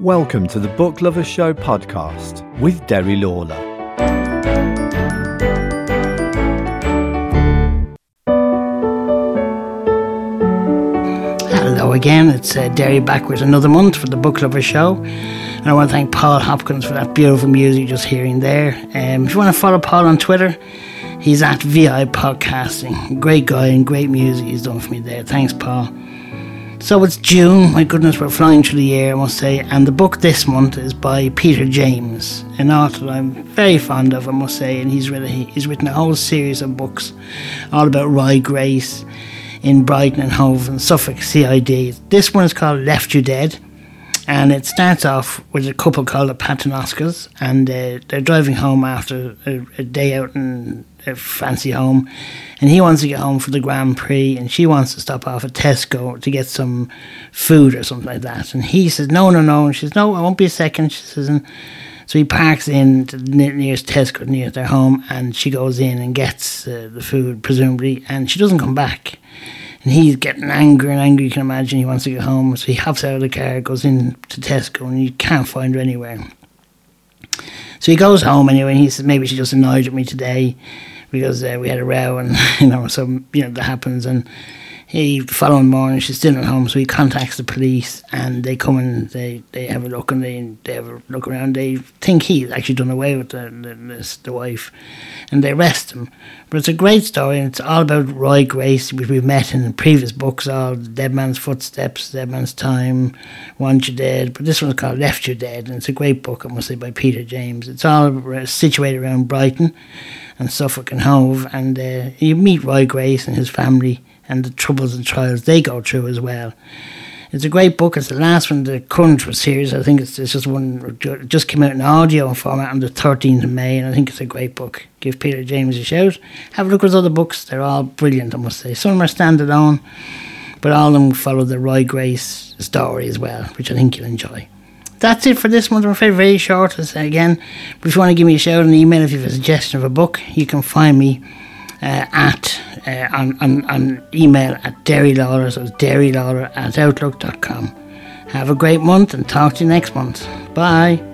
Welcome to the Book Lovers Show podcast with Derry Lawler. Hello again, it's uh, Derry back with another month for the Book Lovers Show. And I want to thank Paul Hopkins for that beautiful music just hearing there. Um, if you want to follow Paul on Twitter, he's at VI Podcasting. Great guy and great music he's done for me there. Thanks, Paul. So it's June, my goodness, we're flying through the year, I must say. And the book this month is by Peter James, an author I'm very fond of, I must say. And he's, really, he's written a whole series of books all about Roy Grace in Brighton and Hove and Suffolk CID. This one is called Left You Dead. And it starts off with a couple called the Paternoskers, and uh, they're driving home after a, a day out in a fancy home, and he wants to get home for the Grand Prix, and she wants to stop off at Tesco to get some food or something like that. And he says, "No, no, no." And she says, "No, I won't be a second. She says, and so he parks in to the nearest Tesco near their home, and she goes in and gets uh, the food, presumably, and she doesn't come back. And he's getting angry and angry, you can imagine. He wants to get home. So he hops out of the car, goes in to Tesco, and you can't find her anywhere. So he goes home anyway, and he says, maybe she just annoyed at me today because uh, we had a row, and, you know, so, you know, that happens. And he, the following morning, she's still at home, so he contacts the police, and they come and they, they have a look, and they, they have a look around. They think he's actually done away with the, the, the wife, and they arrest him. But it's a great story, and it's all about Roy Grace, which we've met in previous books, all Dead Man's Footsteps, Dead Man's Time, Want You Dead. But this one's called Left You Dead, and it's a great book, I must say, by Peter James. It's all situated around Brighton and Suffolk and Hove, and uh, you meet Roy Grace and his family and the troubles and trials they go through as well. It's a great book. It's the last one, in the current series. I think it's, it's just one, just came out in audio format on the 13th of May, and I think it's a great book. Give Peter James a shout. Have a look at his other books. They're all brilliant, I must say. Some of them are standalone, but all of them follow the Roy Grace story as well, which I think you'll enjoy. That's it for this month. I'm afraid very short. Again, if you want to give me a shout, an email if you have a suggestion of a book, you can find me uh, at uh, on, on, on email at Derry Lawler, so it's Derry Lawler at outlook.com. Have a great month and talk to you next month. Bye.